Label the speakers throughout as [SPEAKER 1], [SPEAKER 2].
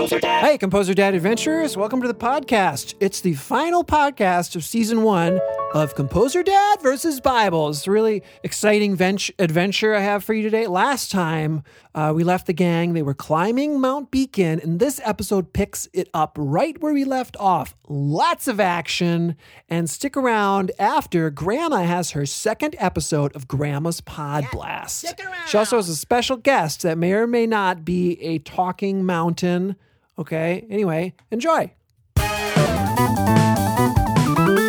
[SPEAKER 1] Hey, Composer Dad Adventurers, welcome to the podcast. It's the final podcast of season one of Composer Dad versus Bible. It's a really exciting vent- adventure I have for you today. Last time uh, we left the gang, they were climbing Mount Beacon, and this episode picks it up right where we left off. Lots of action, and stick around after Grandma has her second episode of Grandma's Pod Blast. She also has a special guest that may or may not be a talking mountain. Okay, anyway, enjoy.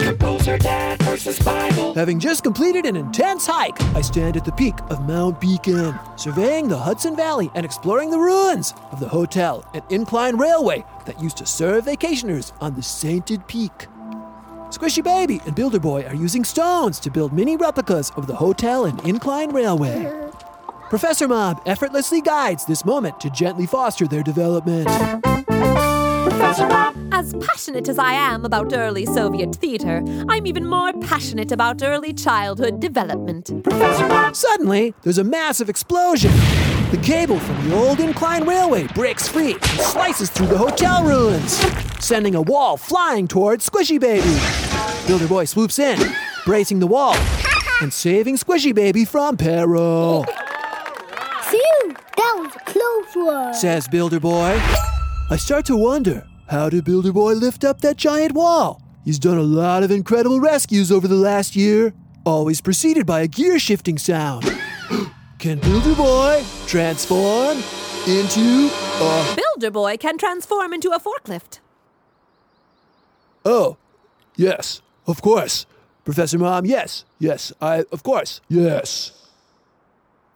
[SPEAKER 2] Composer Dad versus Bible.
[SPEAKER 1] Having just completed an intense hike, I stand at the peak of Mount Beacon, surveying the Hudson Valley and exploring the ruins of the hotel and incline railway that used to serve vacationers on the sainted peak. Squishy Baby and Builder Boy are using stones to build mini replicas of the hotel and incline railway. Professor Mom effortlessly guides this moment to gently foster their development.
[SPEAKER 3] As passionate as I am about early Soviet theater, I'm even more passionate about early childhood development.
[SPEAKER 1] Suddenly, there's a massive explosion. The cable from the old incline railway breaks free and slices through the hotel ruins, sending a wall flying towards Squishy Baby. Builder Boy swoops in, bracing the wall and saving Squishy Baby from peril,
[SPEAKER 4] Phew, that was a close one.
[SPEAKER 1] says Builder Boy. I start to wonder how did Builder Boy lift up that giant wall? He's done a lot of incredible rescues over the last year, always preceded by a gear shifting sound. Can Builder Boy transform into a
[SPEAKER 3] Builder Boy can transform into a forklift.
[SPEAKER 1] Oh, yes, of course. Professor Mom, yes, yes, I, of course, yes.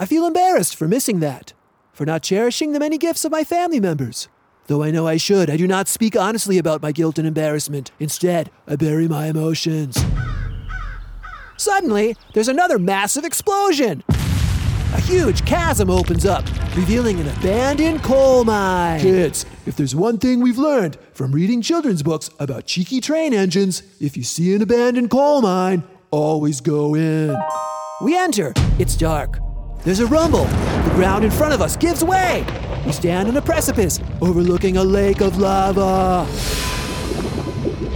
[SPEAKER 1] I feel embarrassed for missing that, for not cherishing the many gifts of my family members. Though I know I should, I do not speak honestly about my guilt and embarrassment. Instead, I bury my emotions. Suddenly, there's another massive explosion. A huge chasm opens up, revealing an abandoned coal mine. Kids, if there's one thing we've learned from reading children's books about cheeky train engines, if you see an abandoned coal mine, always go in. We enter. It's dark. There's a rumble. The ground in front of us gives way. We stand on a precipice overlooking a lake of lava.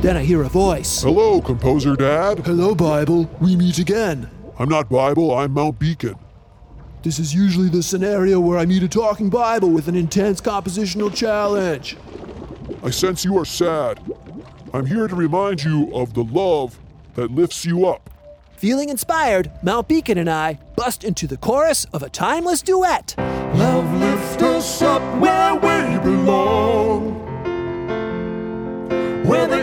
[SPEAKER 1] Then I hear a voice.
[SPEAKER 5] Hello, Composer Dad.
[SPEAKER 1] Hello, Bible. We meet again.
[SPEAKER 5] I'm not Bible, I'm Mount Beacon.
[SPEAKER 1] This is usually the scenario where I meet a talking Bible with an intense compositional challenge.
[SPEAKER 5] I sense you are sad. I'm here to remind you of the love that lifts you up.
[SPEAKER 1] Feeling inspired, Mount Beacon and I bust into the chorus of a timeless duet.
[SPEAKER 5] Love lift us up where we belong. Where the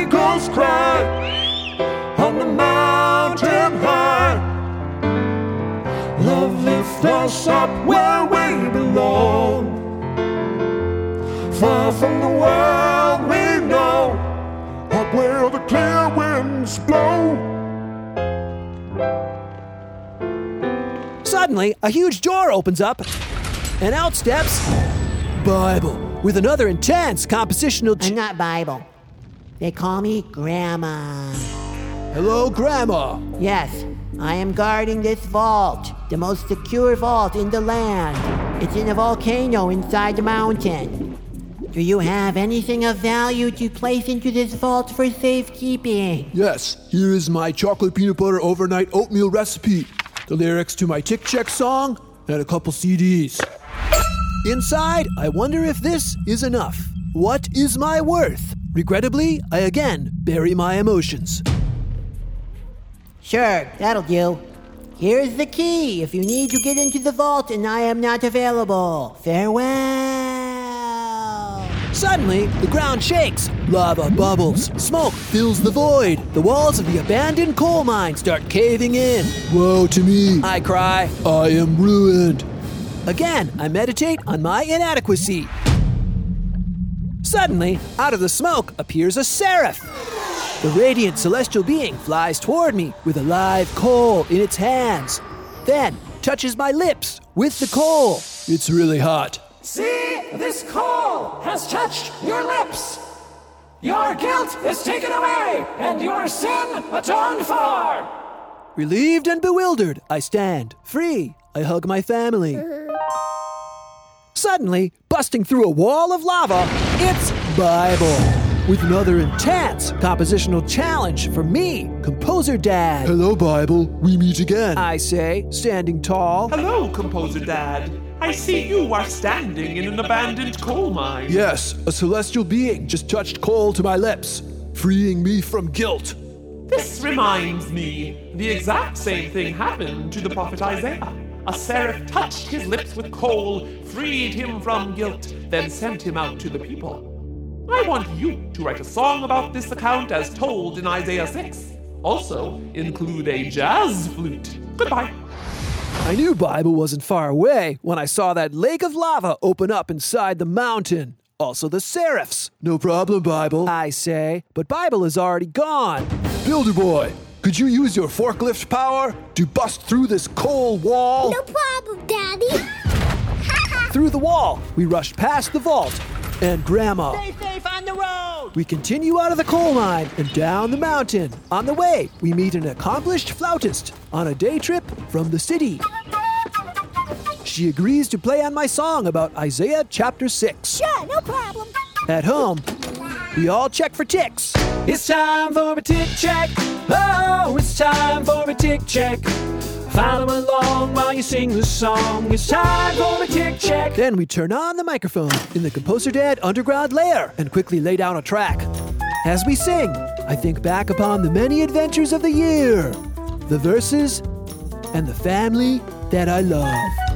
[SPEAKER 5] eagles cry on the mountain high. Love lift us up where we belong. Far from the world we know, up where the clear winds blow.
[SPEAKER 1] Suddenly, a huge door opens up, and out steps Bible with another intense compositional.
[SPEAKER 6] I'm not Bible. They call me Grandma.
[SPEAKER 1] Hello, Grandma.
[SPEAKER 6] Yes, I am guarding this vault, the most secure vault in the land. It's in a volcano inside the mountain. Do you have anything of value to place into this vault for safekeeping?
[SPEAKER 1] Yes, here is my chocolate peanut butter overnight oatmeal recipe, the lyrics to my Tick Check song, and a couple CDs. Inside, I wonder if this is enough. What is my worth? Regrettably, I again bury my emotions.
[SPEAKER 6] Sure, that'll do. Here's the key if you need to get into the vault and I am not available. Farewell.
[SPEAKER 1] Suddenly, the ground shakes. Lava bubbles. Smoke fills the void. The walls of the abandoned coal mine start caving in. Woe to me. I cry. I am ruined. Again, I meditate on my inadequacy. Suddenly, out of the smoke appears a seraph. The radiant celestial being flies toward me with a live coal in its hands. Then touches my lips with the coal. It's really hot.
[SPEAKER 2] See, this coal has touched your lips. Your guilt is taken away, and your sin atoned for.
[SPEAKER 1] Relieved and bewildered, I stand, free. I hug my family. Suddenly, busting through a wall of lava, it's Bible. With another intense compositional challenge for me, Composer Dad.
[SPEAKER 7] Hello, Bible. We meet again.
[SPEAKER 1] I say, standing tall.
[SPEAKER 8] Hello, Composer Dad. I see you are standing in an abandoned coal mine.
[SPEAKER 7] yes, a celestial being just touched coal to my lips, freeing me from guilt.
[SPEAKER 8] This reminds me, the exact same thing happened to the prophet Isaiah. A seraph touched his lips with coal, freed him from guilt, then sent him out to the people. I want you to write a song about this account as told in Isaiah 6. Also, include a jazz flute. Goodbye.
[SPEAKER 1] I knew Bible wasn't far away when I saw that lake of lava open up inside the mountain. Also, the seraphs.
[SPEAKER 7] No problem, Bible.
[SPEAKER 1] I say, but Bible is already gone.
[SPEAKER 7] Builder boy, could you use your forklift power to bust through this coal wall?
[SPEAKER 4] No problem, Daddy.
[SPEAKER 1] Through the wall, we rushed past the vault and Grandma.
[SPEAKER 6] Stay safe on the road.
[SPEAKER 1] We continue out of the coal mine and down the mountain. On the way, we meet an accomplished flautist on a day trip from the city. She agrees to play on my song about Isaiah chapter 6.
[SPEAKER 4] Sure, no problem.
[SPEAKER 1] At home, we all check for ticks. It's time for a tick check. Oh, it's time for a tick check. Follow along while you sing the song. It's time for a tick check. Then we turn on the microphone in the Composer Dad underground lair and quickly lay down a track. As we sing, I think back upon the many adventures of the year, the verses, and the family that I love.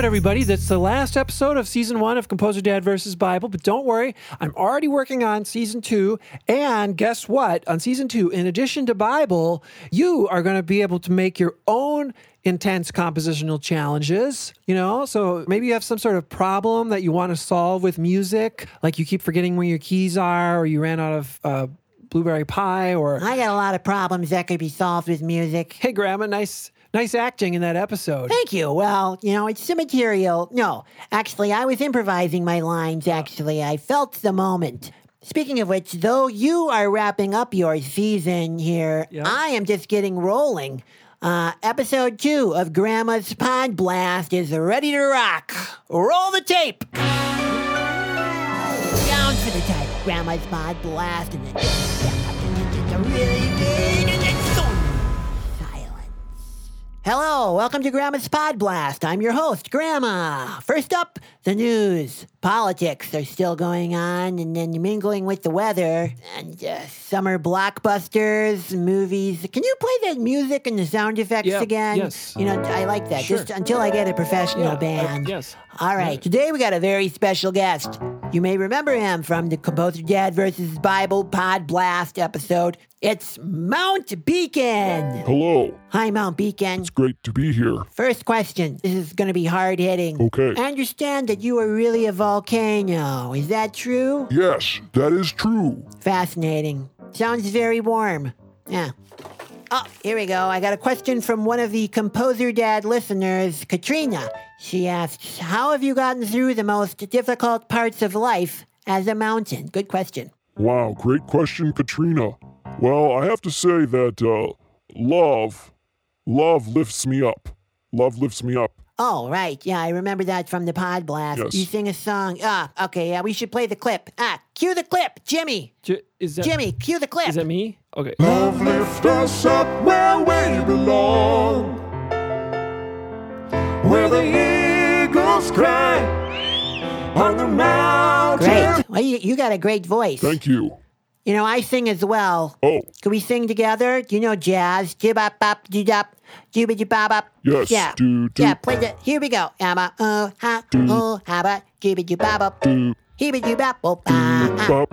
[SPEAKER 1] It, everybody. That's the last episode of season one of Composer Dad versus Bible. But don't worry, I'm already working on season two. And guess what? On season two, in addition to Bible, you are going to be able to make your own intense compositional challenges. You know, so maybe you have some sort of problem that you want to solve with music, like you keep forgetting where your keys are, or you ran out of uh, blueberry pie, or
[SPEAKER 6] I got a lot of problems that could be solved with music.
[SPEAKER 1] hey, Grandma, nice, nice acting in that episode.
[SPEAKER 6] Thank you. Well, you know, it's the material. No, actually, I was improvising my lines, actually. I felt the moment. Speaking of which, though you are wrapping up your season here,
[SPEAKER 1] Yeah.
[SPEAKER 6] I am just getting rolling. Uh, episode two of Grandma's Pod Blast is ready to rock. Roll the tape. Down for the tape. Grandma's Pod Blast, and then really big, Hello, welcome to Grandma's Pod Blast. I'm your host, Grandma. First up, the news. Politics are still going on and then mingling with the weather. And uh, summer blockbusters, movies. Can you play that music and the sound effects
[SPEAKER 1] Yeah,
[SPEAKER 6] again?
[SPEAKER 1] yes.
[SPEAKER 6] You know, I like that.
[SPEAKER 1] Sure.
[SPEAKER 6] Just until I get a professional
[SPEAKER 1] Yeah,
[SPEAKER 6] band.
[SPEAKER 1] yes.
[SPEAKER 6] All right, today we got a very special guest. You may remember him from the Composer Dad versus Bible Pod Blast episode. It's Mount Beacon.
[SPEAKER 5] Hello.
[SPEAKER 6] Hi, Mount Beacon.
[SPEAKER 5] It's great to be here.
[SPEAKER 6] First question. This is going to be hard hitting.
[SPEAKER 5] Okay.
[SPEAKER 6] I understand that you are really a volcano. Is that true?
[SPEAKER 5] Yes, that is true.
[SPEAKER 6] Fascinating. Sounds very warm. Yeah. Oh, here we go. I got a question from one of the Composer Dad listeners, Katrina. She asks, How have you gotten through the most difficult parts of life as a mountain? Good question.
[SPEAKER 5] Wow, great question, Katrina. Well, I have to say that uh, love, love lifts me up. Love lifts me up.
[SPEAKER 6] Oh, right. Yeah, I remember that from the Pod Blast.
[SPEAKER 5] Yes.
[SPEAKER 6] You sing a song. Ah, okay. Yeah, we should play the clip. Ah, cue the clip. Jimmy.
[SPEAKER 1] J- is that
[SPEAKER 6] Jimmy, cue the clip.
[SPEAKER 1] Is that me? Okay.
[SPEAKER 5] Love lift us up where we belong. Where the eagles cry on the mountain.
[SPEAKER 6] Great. Well, you, you got a great voice.
[SPEAKER 5] Thank you.
[SPEAKER 6] You know, I sing as well.
[SPEAKER 5] Oh,
[SPEAKER 6] Can we sing together? Do you know jazz? Jibop bop doodop, jibba jibop bop.
[SPEAKER 5] Yes,
[SPEAKER 6] Yeah.
[SPEAKER 5] do, do.
[SPEAKER 6] Yeah, play the. Here we go. Abba, oh, ha, oh, habba, jibba jibop bop.
[SPEAKER 5] do,
[SPEAKER 6] Hibba jibop, oh, ah, ah,
[SPEAKER 5] bop,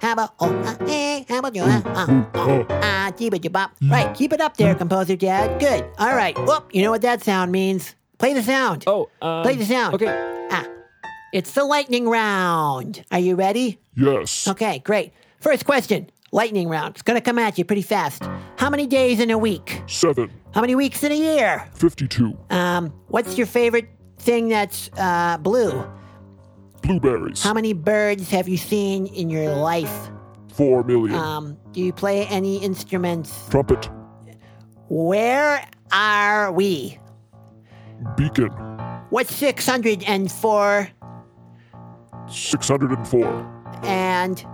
[SPEAKER 6] habba, oh, ah, eh, habba, jo, ah, ah, oh, ah, jibba jibop. Right, keep it up there, composer dad. Good. All right. Whoop, you know what that sound means? Play the sound.
[SPEAKER 1] Oh, um,
[SPEAKER 6] Play the sound.
[SPEAKER 1] Okay.
[SPEAKER 6] Ah, it's the lightning round. Are you ready?
[SPEAKER 5] yes.
[SPEAKER 6] Okay, great. First question. Lightning round. It's gonna come at you pretty fast. How many days in a week?
[SPEAKER 5] Seven,
[SPEAKER 6] How many weeks in a year?
[SPEAKER 5] 52.
[SPEAKER 6] Um, what's your favorite thing that's uh, blue?
[SPEAKER 5] Blueberries,
[SPEAKER 6] How many birds have you seen in your life?
[SPEAKER 5] four million.
[SPEAKER 6] Um, do you play any instruments?
[SPEAKER 5] Trumpet,
[SPEAKER 6] Where are we?
[SPEAKER 5] beacon,
[SPEAKER 6] What's 604
[SPEAKER 5] 604.
[SPEAKER 6] and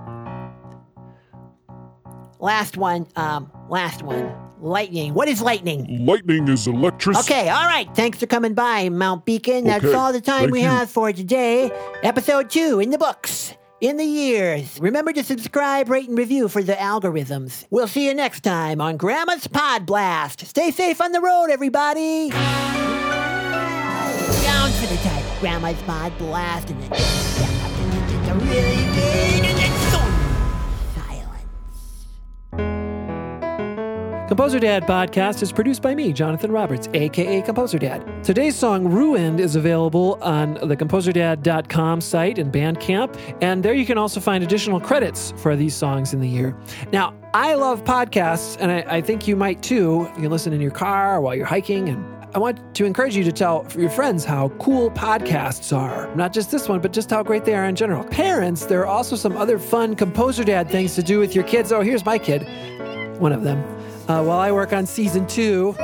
[SPEAKER 6] last one, um, last one. Lightning. What is lightning?
[SPEAKER 5] Lightning is electricity.
[SPEAKER 6] Okay, all right. Thanks for coming by, Mount Beacon. That's
[SPEAKER 5] Okay,
[SPEAKER 6] all the time we
[SPEAKER 5] you.
[SPEAKER 6] have for today. Episode two in the books. In the years. Remember to subscribe, rate, and review for the algorithms. We'll see you next time on Grandma's Pod Blast. Stay safe on the road, everybody. Down for the time. Grandma's Pod Blast, and then a really big,
[SPEAKER 1] Composer Dad podcast is produced by me, Jonathan Roberts, aka Composer Dad. Today's song Ruined is available on the composerdad.com site and Bandcamp, and there you can also find additional credits for these songs in the year. Now, I love podcasts, and I, I think you might too. You can listen in your car while you're hiking, and I want to encourage you to tell your friends how cool podcasts are. Not just this one, but just how great they are in general. Parents, there are also some other fun Composer Dad things to do with your kids. Oh, here's my kid one of them. Uh, while I work on season two.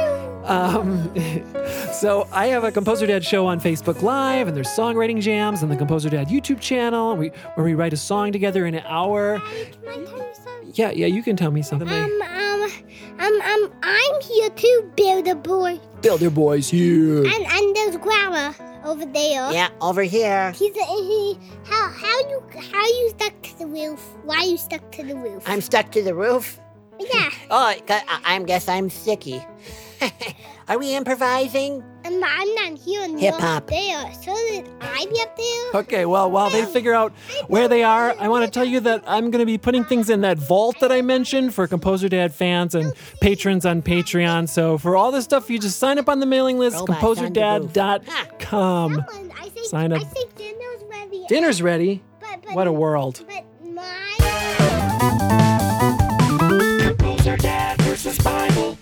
[SPEAKER 1] Um, so I have a Composer Dad show on Facebook Live, and there's songwriting jams on the Composer Dad YouTube channel, we, where we write a song together in an hour.
[SPEAKER 4] Can I tell you something?
[SPEAKER 1] Yeah, yeah, you can tell me something.
[SPEAKER 4] Um, um, um, um, I'm here too, Builder Boy.
[SPEAKER 1] Builder Boys here.
[SPEAKER 4] And and there's Grandma over there.
[SPEAKER 6] Yeah, over here.
[SPEAKER 4] He's a, he. How how you how you stuck to the roof? Why you stuck to the roof?
[SPEAKER 6] I'm stuck to the roof.
[SPEAKER 4] Yeah.
[SPEAKER 6] Oh, I, I I guess I'm sticky. Are we improvising?
[SPEAKER 4] And I'm not here
[SPEAKER 6] Hip hop.
[SPEAKER 4] there. So did I be up there?
[SPEAKER 1] Okay, well, while they um, figure out where they are, I want to tell you that I'm going to be putting things in that vault that I mentioned for Composer Dad fans and patrons on Patreon. So for all this stuff, you just sign up on the mailing list,
[SPEAKER 6] Robots on
[SPEAKER 1] composerdad.com.
[SPEAKER 4] And I think
[SPEAKER 1] Sign up.
[SPEAKER 4] I think dinner's ready.
[SPEAKER 1] Dinner's ready.
[SPEAKER 4] But, but,
[SPEAKER 1] What a world.
[SPEAKER 4] But my. Dad versus Bible.